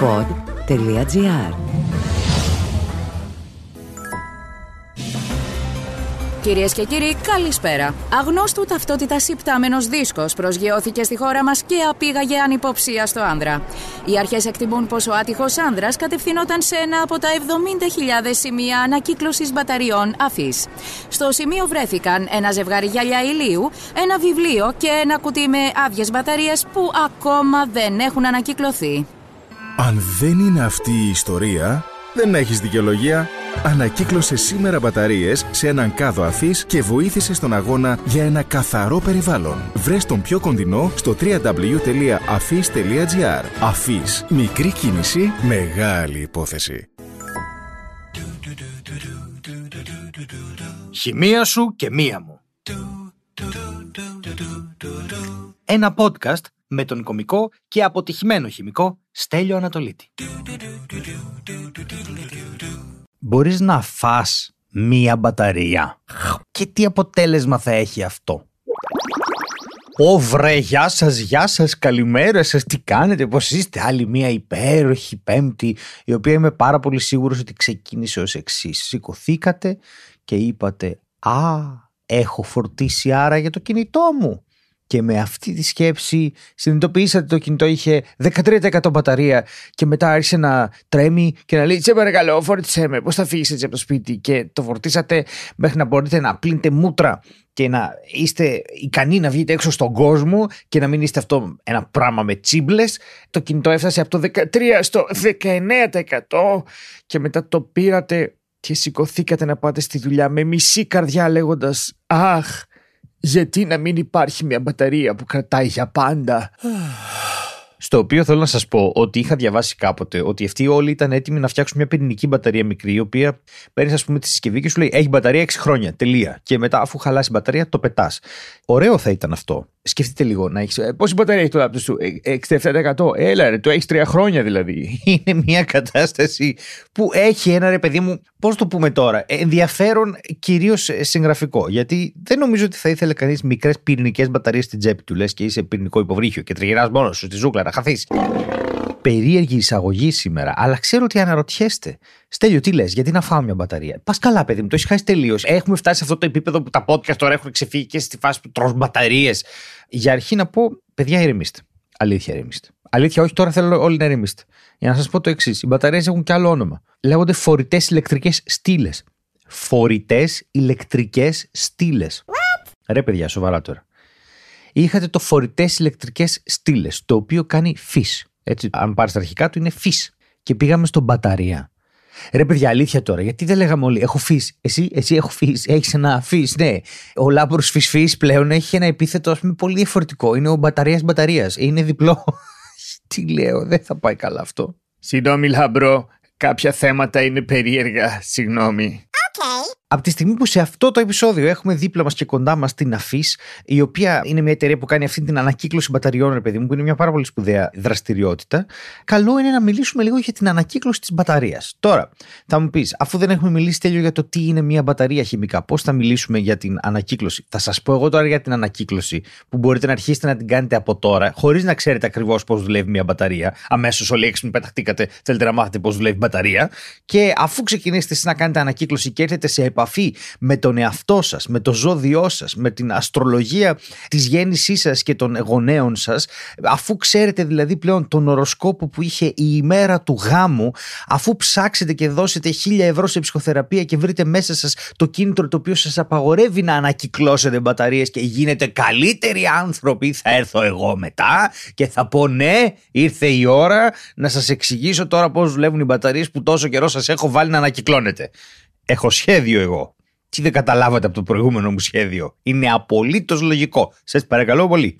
pod.gr Κυρίες και κύριοι, καλησπέρα. Αγνώστου ταυτότητα υπτάμενο δίσκος προσγειώθηκε στη χώρα μας και απήγαγε ανυποψία στο άνδρα. Οι αρχές εκτιμούν πως ο άτυχος άνδρας κατευθυνόταν σε ένα από τα 70.000 σημεία ανακύκλωσης μπαταριών αφής. Στο σημείο βρέθηκαν ένα ζευγάρι γυαλιά ηλίου, ένα βιβλίο και ένα κουτί με άδειες μπαταρίες που ακόμα δεν έχουν ανακυκλωθεί. Αν δεν είναι αυτή η ιστορία, δεν έχεις δικαιολογία. Ανακύκλωσε σήμερα μπαταρίες σε έναν κάδο αφής και βοήθησε στον αγώνα για ένα καθαρό περιβάλλον. Βρες τον πιο κοντινό στο www.afis.gr Αφής. Μικρή κίνηση, μεγάλη υπόθεση. Χημεία σου και μία μου. Ένα podcast με τον κομικό και αποτυχημένο χημικό Στέλιο Ανατολίτη. Μπορείς να φας μία μπαταρία. Και τι αποτέλεσμα θα έχει αυτό; Ω βρε, γεια σας, γεια σας, καλημέρα σας, τι κάνετε, πώς είστε, άλλη μία υπέροχη πέμπτη, η οποία είμαι πάρα πολύ σίγουρος ότι ξεκίνησε ως εξής. Σηκωθήκατε και είπατε, α, έχω φορτίσει άρα για το κινητό μου. Και με αυτή τη σκέψη συνειδητοποιήσατε ότι το κινητό είχε 13% μπαταρία και μετά άρχισε να τρέμει και να λέει: Σε παρακαλώ, φόρτισέ με. Πώς θα φύγεις έτσι από το σπίτι. Και το φορτίσατε μέχρι να μπορείτε να πλύνετε μούτρα και να είστε ικανοί να βγείτε έξω στον κόσμο και να μην είστε αυτό ένα πράγμα με τσίμπλες. Το κινητό έφτασε από το 13% στο 19% και μετά το πήρατε και σηκωθήκατε να πάτε στη δουλειά με μισή καρδιά λέγοντας «Αχ, γιατί να μην υπάρχει μια μπαταρία που κρατάει για πάντα; Στο οποίο θέλω να σας πω ότι είχα διαβάσει κάποτε ότι αυτοί όλοι ήταν έτοιμοι να φτιάξουν μια πυρηνική μπαταρία μικρή, η οποία παίρνεις, ας πούμε, τη συσκευή και σου λέει: Έχει μπαταρία 6 χρόνια. Τελεία. Και μετά, αφού χαλάσει η μπαταρία, το πετάς. Ωραίο θα ήταν αυτό. Σκεφτείτε λίγο να έχει. Πόση μπαταρία έχει το λάπτο σου, 67%. Έλα, ρε, το έχεις 3 χρόνια δηλαδή. Είναι μια κατάσταση που έχει ένα ρε παιδί μου, πώς το πούμε τώρα, ενδιαφέρον κυρίως συγγραφικό. Γιατί δεν νομίζω ότι θα ήθελε κανείς μικρές πυρηνικές μπαταρίες στην τσέπη του, λες και είσαι πυρηνικό υποβρύχιο και τριγυρνά μόνος σου στη ζούγκλα να χαθείς. Περίεργη εισαγωγή σήμερα, αλλά ξέρω ότι αναρωτιέστε. Στέλιο, τι λες, γιατί να φάω μια μπαταρία; Πας καλά, παιδί μου, το έχεις χάσει τελείως. Έχουμε φτάσει σε αυτό το επίπεδο που τα podcast τώρα έχουν ξεφύγει και στη φάση που τρως μπαταρίες. Για αρχή να πω, παιδιά, ηρεμήστε. Αλήθεια, ηρεμήστε. Αλήθεια, όχι, τώρα θέλω όλοι να ηρεμήσετε. Για να σας πω το εξής: Οι μπαταρίες έχουν και άλλο όνομα. Λέγονται φορητές ηλεκτρικές στήλες. Φορητές ηλεκτρικές στήλες. Ρε, παιδιά, σοβαρά τώρα. Είχατε το φορητές ηλεκτρικές στήλες, το οποίο κάνει φυ. Έτσι, αν πάρεις τα αρχικά του, είναι φυ. Και πήγαμε στον μπαταρία. Ρε παιδιά, αλήθεια τώρα, γιατί δεν λέγαμε όλοι, έχω φύς. Εσύ, εσύ έχω φύς, έχεις ένα φύς. Ναι. Ο Λάμπρος Φισφής πλέον έχει ένα επίθετο, ας πούμε, πολύ διαφορετικό. Είναι ο μπαταρίας μπαταρίας. Είναι διπλό. Τι λέω, δεν θα πάει καλά αυτό. Συγγνώμη, Λάμπρο, κάποια θέματα είναι περίεργα. Συγγνώμη. Από τη στιγμή που σε αυτό το επεισόδιο έχουμε δίπλα μας και κοντά μας την ΑΦΗΣ, η οποία είναι μια εταιρεία που κάνει αυτή την ανακύκλωση μπαταριών, ρε παιδί μου, που είναι μια πάρα πολύ σπουδαία δραστηριότητα, καλό είναι να μιλήσουμε λίγο για την ανακύκλωση της μπαταρίας. Τώρα, θα μου πεις, αφού δεν έχουμε μιλήσει τέλειο για το τι είναι μια μπαταρία χημικά, πώς θα μιλήσουμε για την ανακύκλωση; Θα σας πω εγώ τώρα για την ανακύκλωση, που μπορείτε να αρχίσετε να την κάνετε από τώρα, χωρίς να ξέρετε ακριβώς πώς δουλεύει μια μπαταρία. Αμέσως όλοι έξυπνοι πεταχτήκατε, θέλετε να μάθετε πώς δουλεύει μπαταρία. Και αφού ξεκινήσετε εσείς να κάνετε ανακύκλωση και έρθετε σε επαφή με τον εαυτό σας, με το ζώδιό σας, με την αστρολογία της γέννησής σας και των γονέων σας, αφού ξέρετε δηλαδή πλέον τον οροσκόπο που είχε η ημέρα του γάμου, αφού ψάξετε και δώσετε χίλια ευρώ σε ψυχοθεραπεία και βρείτε μέσα σας το κίνητρο το οποίο σας απαγορεύει να ανακυκλώσετε μπαταρίες και γίνετε καλύτεροι άνθρωποι, θα έρθω εγώ μετά και θα πω ναι, ήρθε η ώρα να σας εξηγήσω τώρα πώς δουλεύουν οι μπαταρίες που τόσο καιρό σας έχω βάλει να ανακυκλώνετε. Έχω σχέδιο εγώ. Τι δεν καταλάβατε από το προηγούμενο μου σχέδιο. Είναι απολύτως λογικό. Σας παρακαλώ πολύ.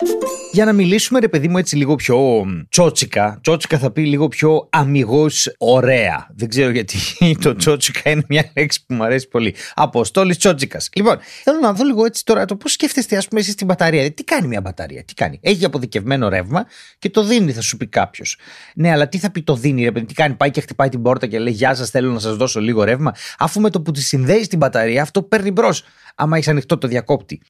Για να μιλήσουμε, ρε παιδί μου, έτσι λίγο πιο τσότσικα. Τσότσικα θα πει λίγο πιο αμυγός ωραία. Δεν ξέρω γιατί το τσότσικα είναι μια λέξη που μου αρέσει πολύ. Αποστόλης τσότσικας. Λοιπόν, θέλω να δω λίγο έτσι τώρα το πώς σκέφτεστε, ας πούμε, εσείς την μπαταρία. Τι κάνει μια μπαταρία, τι κάνει. Έχει αποδικευμένο ρεύμα και το δίνει, θα σου πει κάποιος. Ναι, αλλά τι θα πει το δίνει, ρε παιδί, τι κάνει, πάει και χτυπάει την πόρτα και λέει Γεια σας, θέλω να σας δώσω λίγο ρεύμα. Αφού με το που τη συνδέεις την μπαταρία, αυτό παίρνει μπρος. Άμα έχεις ανοιχτό το διακόπτη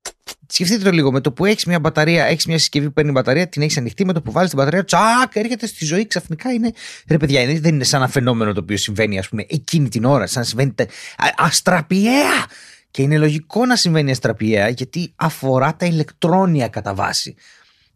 Σκεφτείτε το λίγο. Με το που έχεις μια μπαταρία, έχεις μια συσκευή που παίρνει μπαταρία, την έχεις ανοιχτή, με το που βάλεις την μπαταρία, τσακ, έρχεται στη ζωή ξαφνικά. Είναι. Ρε παιδιά, δεν είναι σαν ένα φαινόμενο το οποίο συμβαίνει, ας πούμε, εκείνη την ώρα, σαν να συμβαίνει αστραπιαία. Και είναι λογικό να συμβαίνει αστραπιαία γιατί αφορά τα ηλεκτρόνια κατά βάση.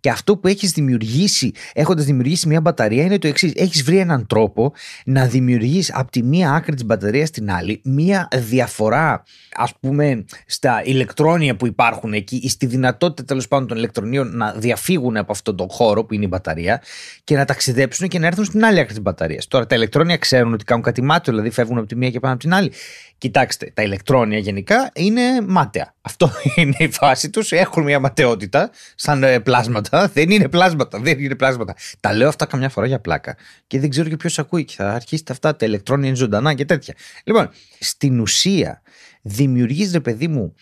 Και αυτό που έχεις δημιουργήσει, έχοντας δημιουργήσει μια μπαταρία, είναι το εξής. Έχεις βρει έναν τρόπο να δημιουργήσει από τη μία άκρη της μπαταρίας στην άλλη μια διαφορά, ας πούμε, στα ηλεκτρόνια που υπάρχουν εκεί ή στη δυνατότητα τέλος πάντων των ηλεκτρονίων να διαφύγουν από αυτόν τον χώρο που είναι η μπαταρία και να ταξιδέψουν και να έρθουν στην άλλη άκρη της μπαταρίας. Τώρα τα ηλεκτρόνια ξέρουν ότι κάνουν κάτι μάτιο, δηλαδή φεύγουν από τη μία και πάνε από την άλλη. Κοιτάξτε, τα ηλεκτρόνια γενικά είναι μάταια. Αυτό είναι η φάση τους. Έχουν μια ματαιότητα σαν ε, πλάσματα. Δεν είναι πλάσματα. Δεν είναι πλάσματα. Τα λέω αυτά καμιά φορά για πλάκα. Και δεν ξέρω και ποιος ακούει. Και θα αρχίσετε αυτά. Τα ηλεκτρόνια είναι ζωντανά και τέτοια. Λοιπόν, στην ουσία δημιουργείς, ρε παιδί μου,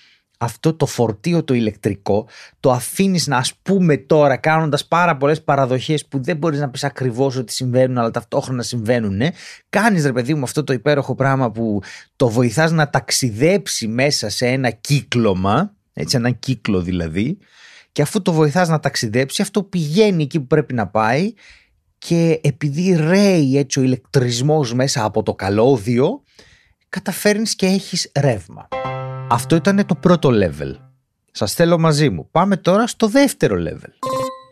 αυτό το φορτίο το ηλεκτρικό το αφήνεις να ας πούμε τώρα κάνοντας πάρα πολλές παραδοχές που δεν μπορείς να πεις ακριβώς ότι συμβαίνουν αλλά ταυτόχρονα συμβαίνουν ναι. κάνεις ρε παιδί μου αυτό το υπέροχο πράγμα που το βοηθάς να ταξιδέψει μέσα σε ένα κύκλωμα έτσι έναν κύκλο δηλαδή και αφού το βοηθάς να ταξιδέψει αυτό πηγαίνει εκεί που πρέπει να πάει και επειδή ρέει έτσι ο ηλεκτρισμός μέσα από το καλώδιο καταφέρνεις και έχεις ρεύμα. Αυτό ήταν το πρώτο level. Σας θέλω μαζί μου. Πάμε τώρα στο δεύτερο level.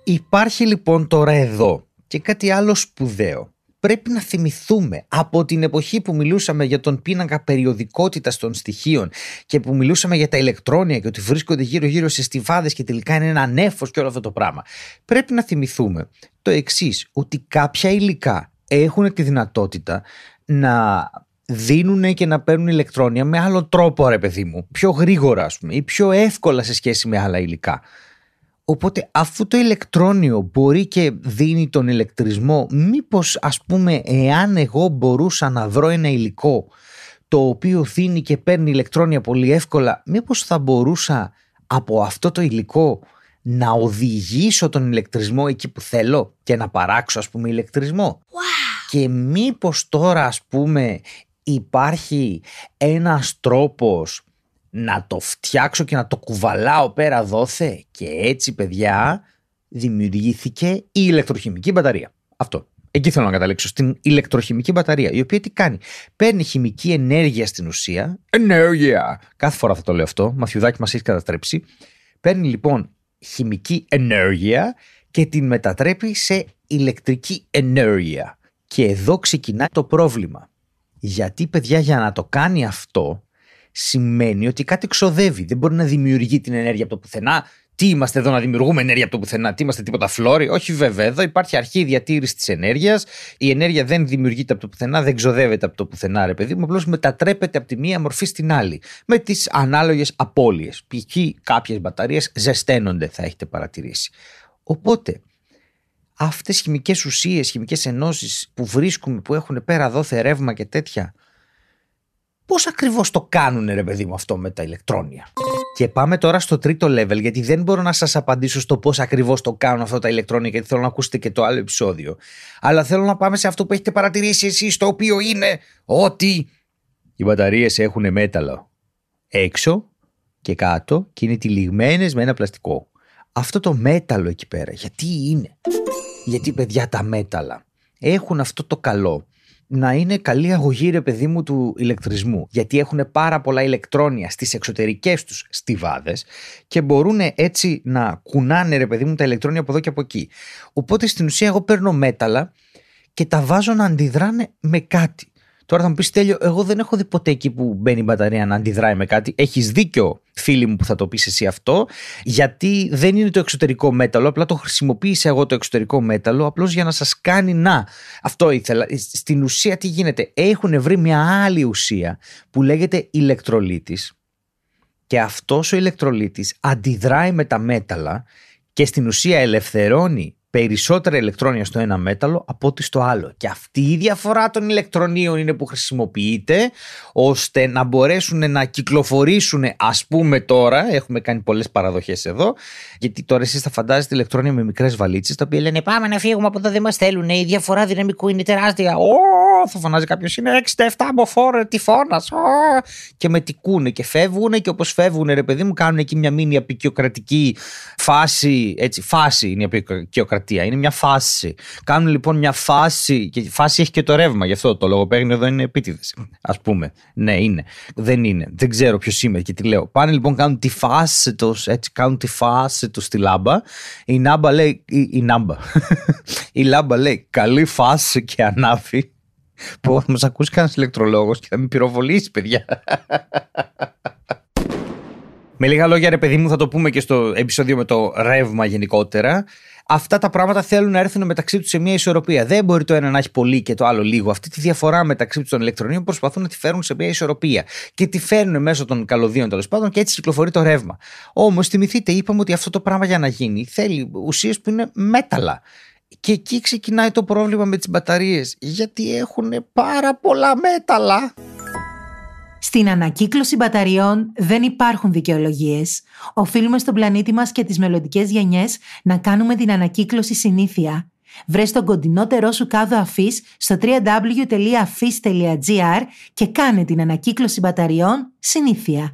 Υπάρχει λοιπόν τώρα εδώ και κάτι άλλο σπουδαίο. Πρέπει να θυμηθούμε από την εποχή που μιλούσαμε για τον πίνακα περιοδικότητας των στοιχείων και που μιλούσαμε για τα ηλεκτρόνια και ότι βρίσκονται γύρω-γύρω σε στιβάδες και τελικά είναι ένα νέφος και όλο αυτό το πράγμα. Πρέπει να θυμηθούμε το εξής ότι κάποια υλικά έχουν τη δυνατότητα να δίνουν και να παίρνουν ηλεκτρόνια με άλλο τρόπο, ρε παιδί μου. Πιο γρήγορα, ας πούμε, ή πιο εύκολα σε σχέση με άλλα υλικά. Οπότε αφού το ηλεκτρόνιο μπορεί και δίνει τον ηλεκτρισμό, μήπως ας πούμε εάν εγώ μπορούσα να βρω ένα υλικό το οποίο δίνει και παίρνει ηλεκτρόνια πολύ εύκολα, μήπως θα μπορούσα από αυτό το υλικό να οδηγήσω τον ηλεκτρισμό εκεί που θέλω και να παράξω ας πούμε ηλεκτρισμό; Και μήπως τώρα ας πούμε υπάρχει ένας τρόπος να το φτιάξω και να το κουβαλάω πέρα δόθε και έτσι παιδιά δημιουργήθηκε η ηλεκτροχημική μπαταρία. Αυτό. Εκεί θέλω να καταλήξω. Στην ηλεκτροχημική μπαταρία, η οποία τι κάνει; Παίρνει χημική ενέργεια στην ουσία. Ενέργεια! Κάθε φορά θα το λέω αυτό. Μαθιουδάκι μας έχει καταστρέψει. Παίρνει λοιπόν χημική ενέργεια και την μετατρέπει σε ηλεκτρική ενέργεια. Και εδώ ξεκινάει το πρόβλημα. Γιατί, παιδιά, για να το κάνει αυτό, σημαίνει ότι κάτι ξοδεύει. Δεν μπορεί να δημιουργεί την ενέργεια από το πουθενά. Τι είμαστε εδώ να δημιουργούμε ενέργεια από το πουθενά, τι είμαστε τίποτα φλόρι; Όχι, βέβαια. Εδώ υπάρχει αρχή διατήρησης της ενέργειας. Η ενέργεια δεν δημιουργείται από το πουθενά, δεν ξοδεύεται από το πουθενά, ρε παιδί μου. Απλώς μετατρέπεται από τη μία μορφή στην άλλη. Με τις ανάλογες απώλειες. Π.χ. κάποιες μπαταρίες ζεσταίνονται, θα έχετε παρατηρήσει. Οπότε, αυτές οι χημικές ουσίες, χημικές ενώσεις που βρίσκουμε, που έχουν πέρα δόθε ρεύμα και τέτοια, πώς ακριβώς το κάνουν ρε παιδί μου αυτό με τα ηλεκτρόνια; Και πάμε τώρα στο τρίτο level, γιατί δεν μπορώ να σας απαντήσω στο πώς ακριβώς το κάνουν αυτά τα ηλεκτρόνια, γιατί θέλω να ακούσετε και το άλλο επεισόδιο. Αλλά θέλω να πάμε σε αυτό που έχετε παρατηρήσει εσείς, το οποίο είναι ότι οι μπαταρίες έχουν μέταλλο έξω και κάτω και είναι τυλιγμένες με ένα πλαστικό. Αυτό το μέταλλο εκεί πέρα, γιατί είναι; Γιατί παιδιά τα μέταλλα έχουν αυτό το καλό να είναι καλή αγωγή ρε παιδί μου του ηλεκτρισμού γιατί έχουν πάρα πολλά ηλεκτρόνια στις εξωτερικές τους στιβάδες και μπορούν έτσι να κουνάνε ρε παιδί μου τα ηλεκτρόνια από εδώ και από εκεί. Οπότε στην ουσία εγώ παίρνω μέταλλα και τα βάζω να αντιδράνε με κάτι. Τώρα θα μου πεις τέλειο, εγώ δεν έχω δει ποτέ εκεί που μπαίνει η μπαταρία να αντιδράει με κάτι. Έχεις δίκιο, φίλοι μου, που θα το πεις εσύ αυτό, γιατί δεν είναι το εξωτερικό μέταλλο. Απλά το χρησιμοποίησα εγώ το εξωτερικό μέταλλο, απλώς για να σας κάνει να. Αυτό ήθελα. Στην ουσία τι γίνεται. Έχουν βρει μια άλλη ουσία που λέγεται ηλεκτρολίτης. Και αυτός ο ηλεκτρολίτης αντιδράει με τα μέταλλα και στην ουσία ελευθερώνει περισσότερα ηλεκτρόνια στο ένα μέταλλο από ότι στο άλλο. Και αυτή η διαφορά των ηλεκτρονίων είναι που χρησιμοποιείται ώστε να μπορέσουν να κυκλοφορήσουν ας πούμε τώρα, έχουμε κάνει πολλές παραδοχές εδώ, γιατί τώρα εσείς θα φαντάζεστε ηλεκτρόνια με μικρές βαλίτσες τα οποία λένε πάμε να φύγουμε από εδώ δεν μας θέλουν, η διαφορά δυναμικού είναι τεράστια. Θα φωνάζει κάποιος. Είναι 67 από φόρε, τι φώνας. Και με τικούνε και φεύγουν και όπως φεύγουν, ρε παιδί μου, κάνουν εκεί μια μήνυα απεικιοκρατική φάση. Έτσι, φάση είναι η απεικιοκρατία. Είναι μια φάση. Κάνουν λοιπόν μια φάση. Και η φάση έχει και το ρεύμα, γι' αυτό το λογοπαίγνιο εδώ είναι επίτηδες. Α πούμε. Ναι, είναι. Δεν είναι. Δεν ξέρω ποιος είμαι και τι λέω. Πάνε λοιπόν, κάνουν τη φάση τους, έτσι, κάνουν τη φάση τους στη λάμπα. Η νάμπα λέει. Η, η νάμπα. η λάμπα λέει καλή φάση και ανάβει. Που θα μας ακούσει κανένας ηλεκτρολόγος και θα με πυροβολήσει, παιδιά. Με λίγα λόγια, ρε παιδί μου, θα το πούμε και στο επεισόδιο με το ρεύμα γενικότερα. Αυτά τα πράγματα θέλουν να έρθουν μεταξύ τους σε μια ισορροπία. Δεν μπορεί το ένα να έχει πολύ και το άλλο λίγο. Αυτή τη διαφορά μεταξύ των ηλεκτρονίων προσπαθούν να τη φέρουν σε μια ισορροπία. Και τη φέρνουν μέσω των καλωδίων τέλος πάντων και έτσι κυκλοφορεί το ρεύμα. Όμως θυμηθείτε, είπαμε ότι αυτό το πράγμα για να γίνει θέλει ουσίες που είναι μέταλλα. Και εκεί ξεκινάει το πρόβλημα με τις μπαταρίες, γιατί έχουν πάρα πολλά μέταλλα. Στην ανακύκλωση μπαταριών δεν υπάρχουν δικαιολογίες. Οφείλουμε στον πλανήτη μας και τις μελλοντικές γενιές να κάνουμε την ανακύκλωση συνήθεια. Βρε τον κοντινότερό σου κάδο αφής στο www.afis.gr και κάνε την ανακύκλωση μπαταριών συνήθεια.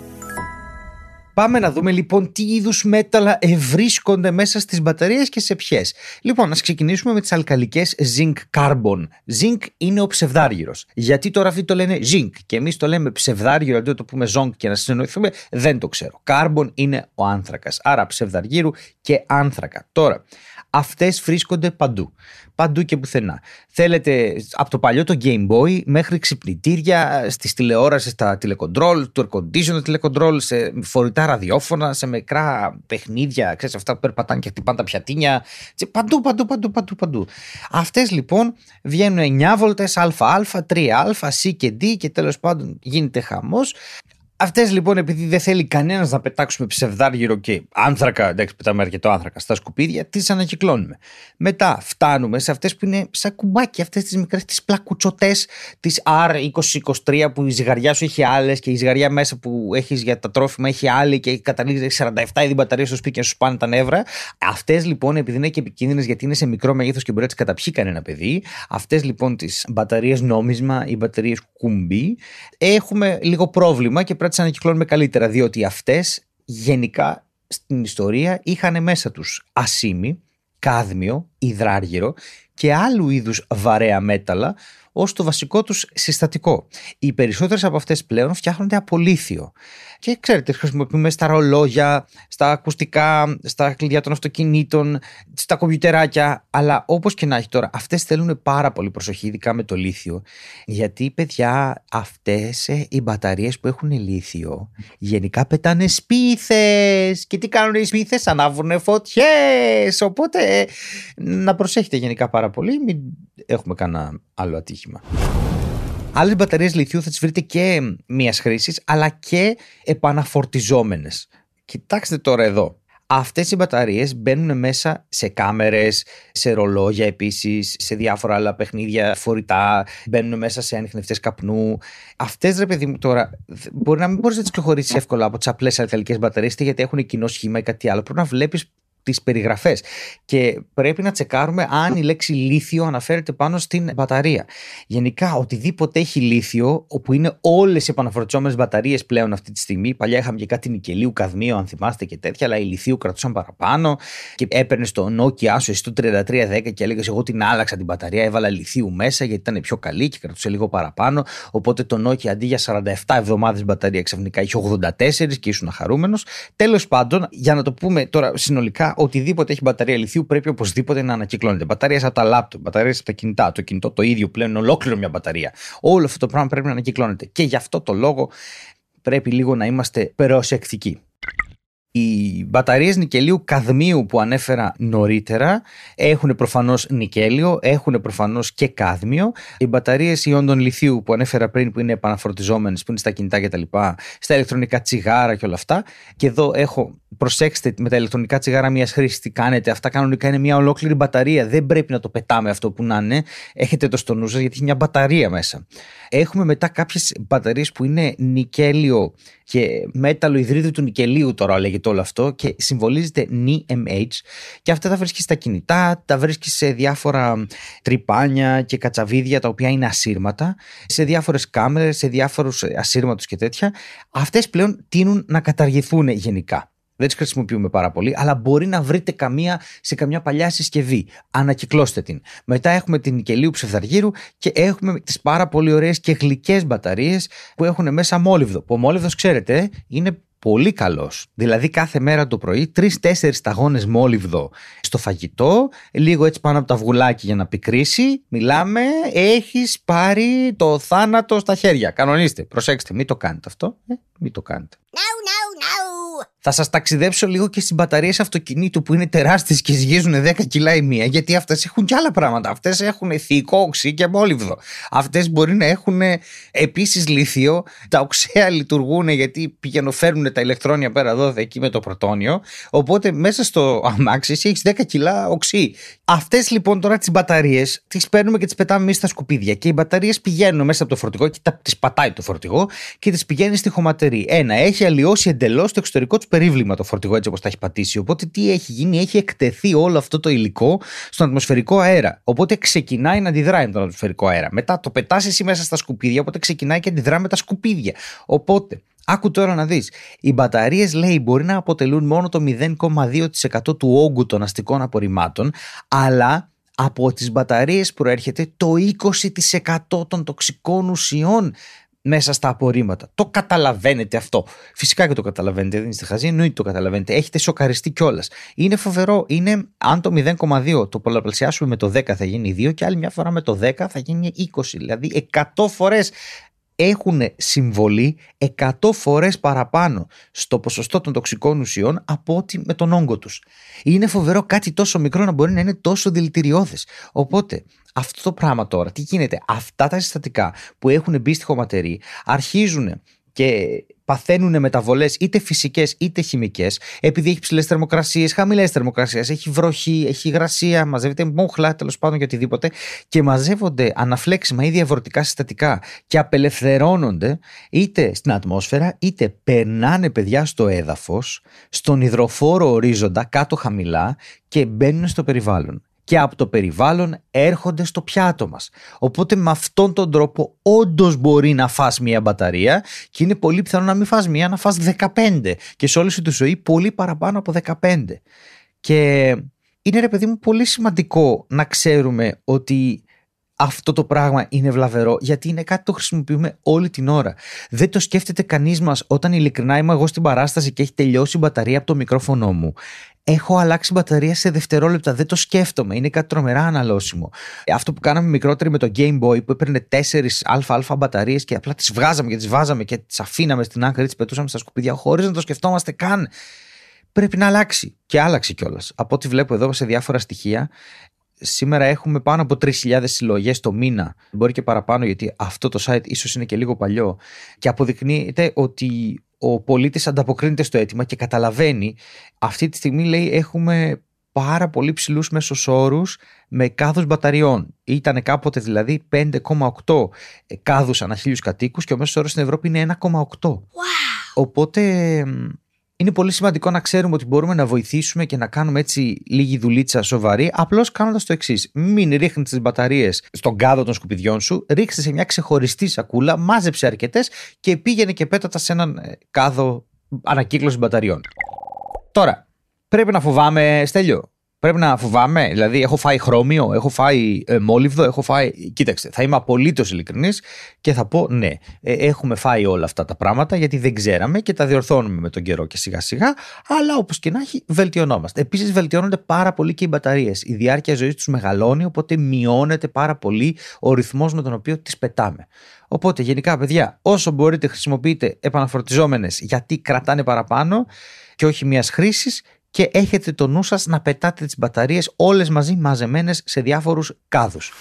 Πάμε να δούμε λοιπόν τι είδους μέταλλα ευρίσκονται μέσα στις μπαταρίες και σε ποιες. Λοιπόν, ας ξεκινήσουμε με τις αλκαλικές zinc carbon. Zinc είναι ο ψευδάργυρος. Γιατί τώρα αυτοί το λένε zinc και εμείς το λέμε ψευδάργυρο αντί να το πούμε zonk και να συνεννοηθούμε, δεν το ξέρω. Carbon είναι ο άνθρακας. Άρα ψευδαργύρου και άνθρακα. Τώρα, αυτές βρίσκονται παντού παντού και πουθενά. Θέλετε από το παλιό το Game Boy μέχρι ξυπνητήρια, στις τηλεόρασες, στα τηλεκοντρόλ, το air conditioner τηλεκοντρόλ, σε φορητά ραδιόφωνα, σε μικρά παιχνίδια, ξέρεις αυτά που περπατάνε και χτυπάνε τα πιατίνια. Παντού, παντού, παντού, παντού, παντού. Αυτές λοιπόν βγαίνουν 9 βολτές ΑΑ, 3α, C και D και τέλος πάντων γίνεται χαμός. Αυτές λοιπόν, επειδή δεν θέλει κανένας να πετάξουμε ψευδάργυρο και άνθρακα, εντάξει, πετάμε αρκετό άνθρακα στα σκουπίδια, τις ανακυκλώνουμε. Μετά φτάνουμε σε αυτές που είναι σαν κουμπάκια, αυτές τις μικρές, τις πλακουτσοτές τη R2023 που η ζυγαριά σου έχει άλλες και η ζυγαριά μέσα που έχεις για τα τρόφιμα έχει άλλη και καταλήγει 47 είδη μπαταρίε στο σπίτι και σου πάνε τα νεύρα. Αυτές λοιπόν, επειδή είναι και επικίνδυνες γιατί είναι σε μικρό μέγεθος και μπορεί να τις καταπιεί κανένα παιδί, αυτές λοιπόν τις μπαταρίες νόμισμα ή μπαταρίες κουμπί, έχουμε λίγο πρόβλημα και πρέπει να τι ανακυκλώνουμε καλύτερα, διότι αυτές γενικά στην ιστορία είχαν μέσα τους ασίμι, κάδμιο, υδράργυρο και άλλου είδους βαρέα μέταλλα ως το βασικό τους συστατικό. Οι περισσότερες από αυτές πλέον φτιάχνονται από λίθιο. Και ξέρετε, χρησιμοποιούμε στα ρολόγια, στα ακουστικά, στα κλειδιά των αυτοκινήτων, στα κομπιουτεράκια. Αλλά όπως και να έχει τώρα, αυτές θέλουν πάρα πολύ προσοχή, ειδικά με το λίθιο. Γιατί, παιδιά, αυτές ε, οι μπαταρίες που έχουν λίθιο γενικά πετάνε σπίθες. Και τι κάνουν οι σπίθες, ανάβουν φωτιές. Οπότε ε, να προσέχετε γενικά πάρα πολύ, μην έχουμε κανένα άλλο ατύχημα. Άλλες μπαταρίες λιθιού θα τις βρείτε και μίας χρήσης, αλλά και επαναφορτιζόμενες. Κοιτάξτε τώρα εδώ. Αυτές οι μπαταρίες μπαίνουν μέσα σε κάμερες, σε ρολόγια επίσης, σε διάφορα άλλα παιχνίδια φορητά, μπαίνουν μέσα σε ανιχνευτές καπνού. Αυτές, ρε παιδί μου, τώρα μπορεί να μην μπορείς να τις προχωρήσει εύκολα από τις απλές αλκαλικές μπαταρίες, γιατί έχουν κοινό σχήμα ή κάτι άλλο. Πρέπει να βλέπεις τις περιγραφές και πρέπει να τσεκάρουμε αν η λέξη λίθιο αναφέρεται πάνω στην μπαταρία. Γενικά οτιδήποτε έχει λίθιο, όπου είναι όλες οι επαναφορτιζόμενες μπαταρίες πλέον αυτή τη στιγμή, παλιά είχαμε και κάτι νικελίου, καδμίο αν θυμάστε και τέτοια, αλλά η λιθίου κρατούσαν παραπάνω και έπαιρνες το Nokia σου εσύ το 3310 και έλεγες εγώ την άλλαξα την μπαταρία, έβαλα λιθίου μέσα γιατί ήταν πιο καλή και κρατούσε λίγο παραπάνω, οπότε το Nokia αντί για 47 εβδομάδες μπαταρία ξαφνικά είχε 84 και ήσουν χαρούμενος. Τέλος πάντων, για να το πούμε τώρα συνολικά οτιδήποτε έχει μπαταρία λιθίου πρέπει οπωσδήποτε να ανακυκλώνεται. Μπαταρίε από τα λάπτοπ, μπαταρίε από τα κινητά, το κινητό το ίδιο πλέον είναι ολόκληρο μια μπαταρία. Όλο αυτό το πράγμα πρέπει να ανακυκλώνεται. Και γι' αυτό το λόγο πρέπει λίγο να είμαστε προσεκτικοί. Οι μπαταρίες νικελίου καδμίου που ανέφερα νωρίτερα έχουν προφανώς νικέλιο, έχουν προφανώς και κάδμιο. Οι μπαταρίες ιόντων λιθίου που ανέφερα πριν που είναι επαναφορτιζόμενες, που είναι στα κινητά κτλ. Στα ηλεκτρονικά τσιγάρα και όλα αυτά. Και εδώ έχω προσέξτε με τα ηλεκτρονικά τσιγάρα μιας χρήσης τι κάνετε. Αυτά κανονικά είναι μια ολόκληρη μπαταρία. Δεν πρέπει να το πετάμε αυτό που να είναι. Έχετε το στο νου σας γιατί έχει μια μπαταρία μέσα. Έχουμε μετά κάποιες μπαταρίες που είναι νικέλιο και μέταλλο υδρίδιο του νικελίου τώρα λέγεται όλο αυτό και συμβολίζεται NiMH και αυτά τα βρίσκεις στα κινητά, τα βρίσκεις σε διάφορα τρυπάνια και κατσαβίδια τα οποία είναι ασύρματα, σε διάφορες κάμερες, σε διάφορους ασύρματου και τέτοια. Αυτές πλέον τείνουν να καταργηθούν γενικά. Δεν τις χρησιμοποιούμε πάρα πολύ, αλλά μπορεί να βρείτε καμία σε καμιά παλιά συσκευή. Ανακυκλώστε την. Μετά έχουμε την νικελίου ψευδαργύρου και έχουμε τις πάρα πολύ ωραίες και γλυκές μπαταρίες που έχουν μέσα μόλιβδο. Που ο μόλιβδο, ξέρετε, είναι πολύ καλός. Δηλαδή κάθε μέρα το πρωί τρει-τέσσερι σταγόνες μόλιβδο στο φαγητό, λίγο έτσι πάνω από τα βουλάκια για να πικρίσει. Μιλάμε, έχεις πάρει το θάνατο στα χέρια. Κανονίστε. Προσέξτε, μην το κάνετε αυτό. Ε, μην το κάνετε. No, no, no. Θα σας ταξιδέψω λίγο και στι μπαταρίε αυτοκινήτου που είναι τεράστιες και ζυγίζουν 10 κιλά η μία, γιατί αυτές έχουν και άλλα πράγματα. Αυτές έχουν θηικό οξύ και μόλιβδο. Αυτές μπορεί να έχουν επίσης λίθιο. Τα οξέα λειτουργούν γιατί πηγαίνουν, τα ηλεκτρόνια πέρα εδώ, εκεί με το πρωτόνιο. Οπότε μέσα στο αμάξι έχεις 10 κιλά οξύ. Αυτές λοιπόν τώρα τις μπαταρίες τις παίρνουμε και τις πετάμε εμείς στα σκουπίδια. Και οι μπαταρίες πηγαίνουν μέσα από το φορτηγό και τις πατάει το φορτηγό και τις πηγαίνει στη χωματερή. Ένα, έχει αλλοιώσει εντελώς το εξωτερικό του περίβλημα το φορτηγό έτσι όπως τα έχει πατήσει. Οπότε τι έχει γίνει, έχει εκτεθεί όλο αυτό το υλικό στον ατμοσφαιρικό αέρα. Οπότε ξεκινάει να αντιδράει με τον ατμοσφαιρικό αέρα. Μετά το πετάς εσύ μέσα στα σκουπίδια, οπότε ξεκινάει και αντιδρά με τα σκουπίδια. Οπότε Άκου τώρα να δεις, οι μπαταρίες λέει μπορεί να αποτελούν μόνο το 0,2% του όγκου των αστικών απορριμμάτων, αλλά από τις μπαταρίες προέρχεται το 20% των τοξικών ουσιών μέσα στα απορρίμματα. Το καταλαβαίνετε αυτό. Φυσικά και το καταλαβαίνετε. Δεν είστε χαζοί, εννοείται το καταλαβαίνετε. Έχετε σοκαριστεί κιόλας. Είναι φοβερό. Είναι αν το 0,2 το πολλαπλασιάσουμε με το 10 θα γίνει 2 και άλλη μια φορά με το 10 θα γίνει 20. Δηλαδή 100 φορές έχουν συμβολή 100 φορές παραπάνω στο ποσοστό των τοξικών ουσιών από ότι με τον όγκο τους. Είναι φοβερό κάτι τόσο μικρό να μπορεί να είναι τόσο δηλητηριώδες. Οπότε αυτό το πράγμα τώρα, τι γίνεται, αυτά τα συστατικά που έχουν μπει στη χωματερή αρχίζουν και παθαίνουν μεταβολές είτε φυσικές είτε χημικές, επειδή έχει ψηλές θερμοκρασίες, χαμηλές θερμοκρασίες, έχει βροχή, έχει υγρασία, μαζεύεται μούχλα, τέλος πάντων και οτιδήποτε, και μαζεύονται αναφλέξιμα ή διαβορτικά συστατικά και απελευθερώνονται είτε στην ατμόσφαιρα, είτε περνάνε παιδιά στο έδαφος, στον υδροφόρο ορίζοντα κάτω χαμηλά και μπαίνουν στο περιβάλλον και από το περιβάλλον έρχονται στο πιάτο μας. Οπότε με αυτόν τον τρόπο όντως μπορεί να φας μια μπαταρία και είναι πολύ πιθανό να μην φας μια, να φας 15 και σε όλη σου τη ζωή πολύ παραπάνω από 15. Και είναι ρε παιδί μου πολύ σημαντικό να ξέρουμε ότι αυτό το πράγμα είναι βλαβερό γιατί είναι κάτι το χρησιμοποιούμε όλη την ώρα. Δεν το σκέφτεται κανείς μας όταν ειλικρινά είμαι εγώ στην παράσταση και έχει τελειώσει η μπαταρία από το μικρόφωνο μου έχω αλλάξει μπαταρία σε δευτερόλεπτα. Δεν το σκέφτομαι. Είναι κάτι τρομερά αναλώσιμο. Αυτό που κάναμε μικρότεροι με το Game Boy που έπαιρνε 4 αλφα-αλφα μπαταρίες και απλά τις βγάζαμε και τις βάζαμε και τις αφήναμε στην άκρη, τις πετούσαμε στα σκουπίδια χωρίς να το σκεφτόμαστε καν. Πρέπει να αλλάξει. Και άλλαξε κιόλας. Από ό,τι βλέπω εδώ σε διάφορα στοιχεία, Σήμερα έχουμε πάνω από 3.000 συλλογές το μήνα. Μπορεί και παραπάνω, γιατί αυτό το site ίσως είναι και λίγο παλιό. Και αποδεικνύεται ότι ο πολίτης ανταποκρίνεται στο αίτημα και καταλαβαίνει. Αυτή τη στιγμή λέει έχουμε πάρα πολύ ψηλούς μέσους όρους με κάδους μπαταριών. Ήταν κάποτε δηλαδή 5,8 κάδους ανά χίλιους κατοίκους και ο μέσος όρος στην Ευρώπη είναι 1,8. Wow. Οπότε είναι πολύ σημαντικό να ξέρουμε ότι μπορούμε να βοηθήσουμε και να κάνουμε έτσι λίγη δουλίτσα σοβαρή, απλώς κάνοντας το εξής. Μην ρίχνεις τις μπαταρίες στον κάδο των σκουπιδιών σου, ρίξτε σε μια ξεχωριστή σακούλα, μάζεψε αρκετές και πήγαινε και πέτατα σε έναν ε, κάδο ανακύκλωση μπαταριών. Τώρα, πρέπει να φοβάμαι, Στέλιο, Πρέπει να φοβάμαι. Δηλαδή, έχω φάει χρώμιο, έχω φάει ε, μόλιβδο, έχω φάει. Κοίταξε, θα είμαι απολύτως ειλικρινής και θα πω ναι, ε, έχουμε φάει όλα αυτά τα πράγματα γιατί δεν ξέραμε και τα διορθώνουμε με τον καιρό και σιγά σιγά. Αλλά όπως και να έχει, βελτιωνόμαστε. Επίσης, βελτιώνονται πάρα πολύ και οι μπαταρίες. Η διάρκεια ζωής τους μεγαλώνει, οπότε μειώνεται πάρα πολύ ο ρυθμός με τον οποίο τις πετάμε. Οπότε, γενικά, παιδιά, όσο μπορείτε χρησιμοποιείτε επαναφορτιζόμενες γιατί κρατάνε παραπάνω και όχι μιας χρήσης και έχετε το νου σας να πετάτε τις μπαταρίες όλες μαζί μαζεμένες σε διάφορους κάδους.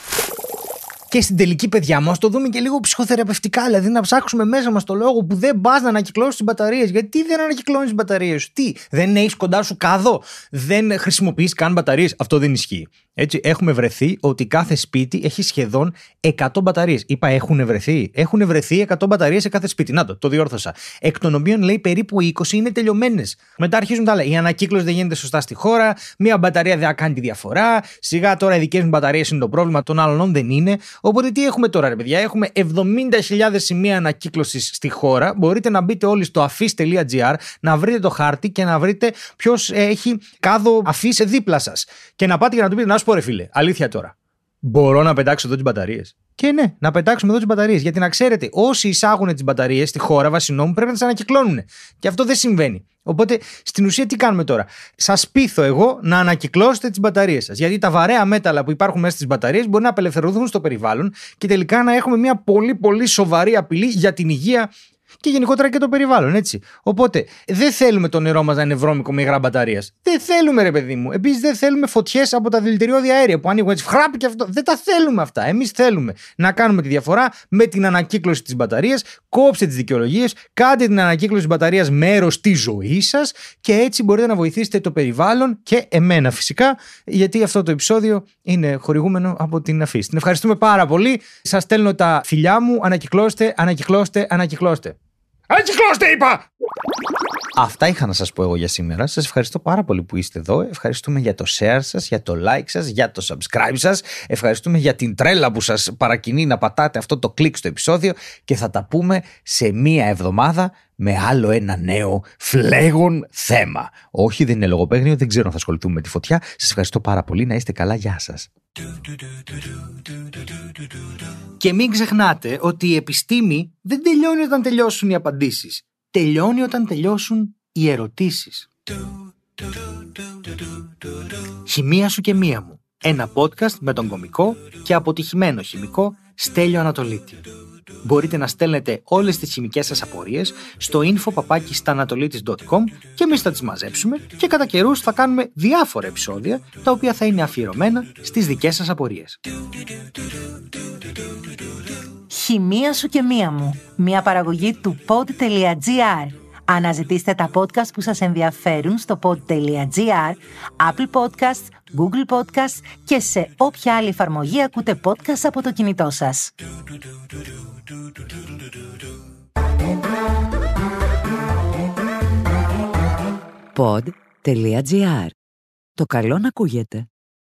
Και στην τελική, παιδιά μας, το δούμε και λίγο ψυχοθεραπευτικά. Δηλαδή να ψάξουμε μέσα μας το λόγο που δεν πας να ανακυκλώσει τις μπαταρίες. Γιατί δεν ανακυκλώνεις τις μπαταρίες σου, Τι, δεν έχεις κοντά σου κάδο, δεν χρησιμοποιείς καν μπαταρίες; Αυτό δεν ισχύει. Έτσι, έχουμε βρεθεί ότι κάθε σπίτι έχει σχεδόν 100 μπαταρίες. Είπα έχουν βρεθεί; Έχουν βρεθεί 100 μπαταρίες σε κάθε σπίτι. Να το, το διόρθωσα. Εκ των οποίων λέει περίπου 20 είναι τελειωμένες. Μετά αρχίζουν τα άλλα. Η ανακύκλωση δεν γίνεται σωστά στη χώρα. Μία μπαταρία δεν κάνει τη διαφορά. Σιγά τώρα οι δικέ μου μπαταρίες είναι το πρόβλημα, των άλλων δεν είναι. Οπότε τι έχουμε τώρα, ρε παιδιά; Έχουμε 70.000 σημεία ανακύκλωσης στη χώρα. Μπορείτε να μπείτε όλοι στο αφή.gr, να βρείτε το χάρτη και να βρείτε ποιος έχει κάδο αφής δίπλα σας. Και να πάτε για να του πείτε, να σου πω, ρε φίλε, αλήθεια τώρα. Μπορώ να πετάξω εδώ τις μπαταρίες. Και ναι, να πετάξουμε εδώ τις μπαταρίες. Γιατί να ξέρετε, όσοι εισάγουν τις μπαταρίες στη χώρα βασινόμου πρέπει να τις ανακυκλώνουν. Και αυτό δεν συμβαίνει. Οπότε στην ουσία τι κάνουμε τώρα; Σας πείθω εγώ να ανακυκλώσετε τις μπαταρίες σας. Γιατί τα βαρέα μέταλλα που υπάρχουν μέσα στις μπαταρίες μπορεί να απελευθερωθούν στο περιβάλλον και τελικά να έχουμε μια πολύ πολύ σοβαρή απειλή για την υγεία και γενικότερα και το περιβάλλον, έτσι. Οπότε δεν θέλουμε το νερό μας να είναι βρώμικο με υγρά μπαταρίας. Δεν θέλουμε, ρε παιδί μου. Επίσης δεν θέλουμε φωτιές από τα δηλητηριώδη αέρια που ανοίγουν έτσι φράπ και αυτό. Δεν τα θέλουμε αυτά. Εμείς θέλουμε να κάνουμε τη διαφορά με την ανακύκλωση της μπαταρίας. Κόψτε τις δικαιολογίες, κάντε την ανακύκλωση της μπαταρίας μέρος της ζωής σας και έτσι μπορείτε να βοηθήσετε το περιβάλλον και εμένα φυσικά, γιατί αυτό το επεισόδιο είναι χορηγούμενο από την Αφής. Την ευχαριστούμε πάρα πολύ. Σας στέλνω τα φιλιά μου. Ανακυκλώστε, ανακυκλώστε, ανακυκλώστε. Ανακυκλώστε, είπα! Αυτά είχα να σας πω εγώ για σήμερα. Σας ευχαριστώ πάρα πολύ που είστε εδώ. Ευχαριστούμε για το share σας, για το like σας, για το subscribe σας. Ευχαριστούμε για την τρέλα που σας παρακινεί να πατάτε αυτό το κλικ στο επεισόδιο και θα τα πούμε σε μία εβδομάδα με άλλο ένα νέο φλέγον θέμα. Όχι, δεν είναι λογοπαίγνιο, δεν ξέρω αν θα ασχοληθούμε με τη φωτιά. Σας ευχαριστώ πάρα πολύ, να είστε καλά, γεια σας. Και μην ξεχνάτε ότι η επιστήμη δεν τελειώνει όταν τελειώσουν οι απαντήσεις. Τελειώνει όταν τελειώσουν οι ερωτήσεις. Χημεία σου και μία μου. Ένα podcast με τον κομικό και αποτυχημένο χημικό Στέλιο Ανατολίτη. Μπορείτε να στέλνετε όλες τις χημικές σας απορίες στο info.papakistanatolitis.com και εμείς θα τις μαζέψουμε και κατά καιρούς θα κάνουμε διάφορα επεισόδια τα οποία θα είναι αφιερωμένα στις δικές σας απορίες. Χημεία σου και μία μου. Μια παραγωγή του pod.gr. Αναζητήστε τα podcast που σας ενδιαφέρουν στο pod.gr, Apple Podcasts, Google Podcasts και σε όποια άλλη εφαρμογή ακούτε podcast από το κινητό σας. Pod.gr. Το καλό να ακούγεται.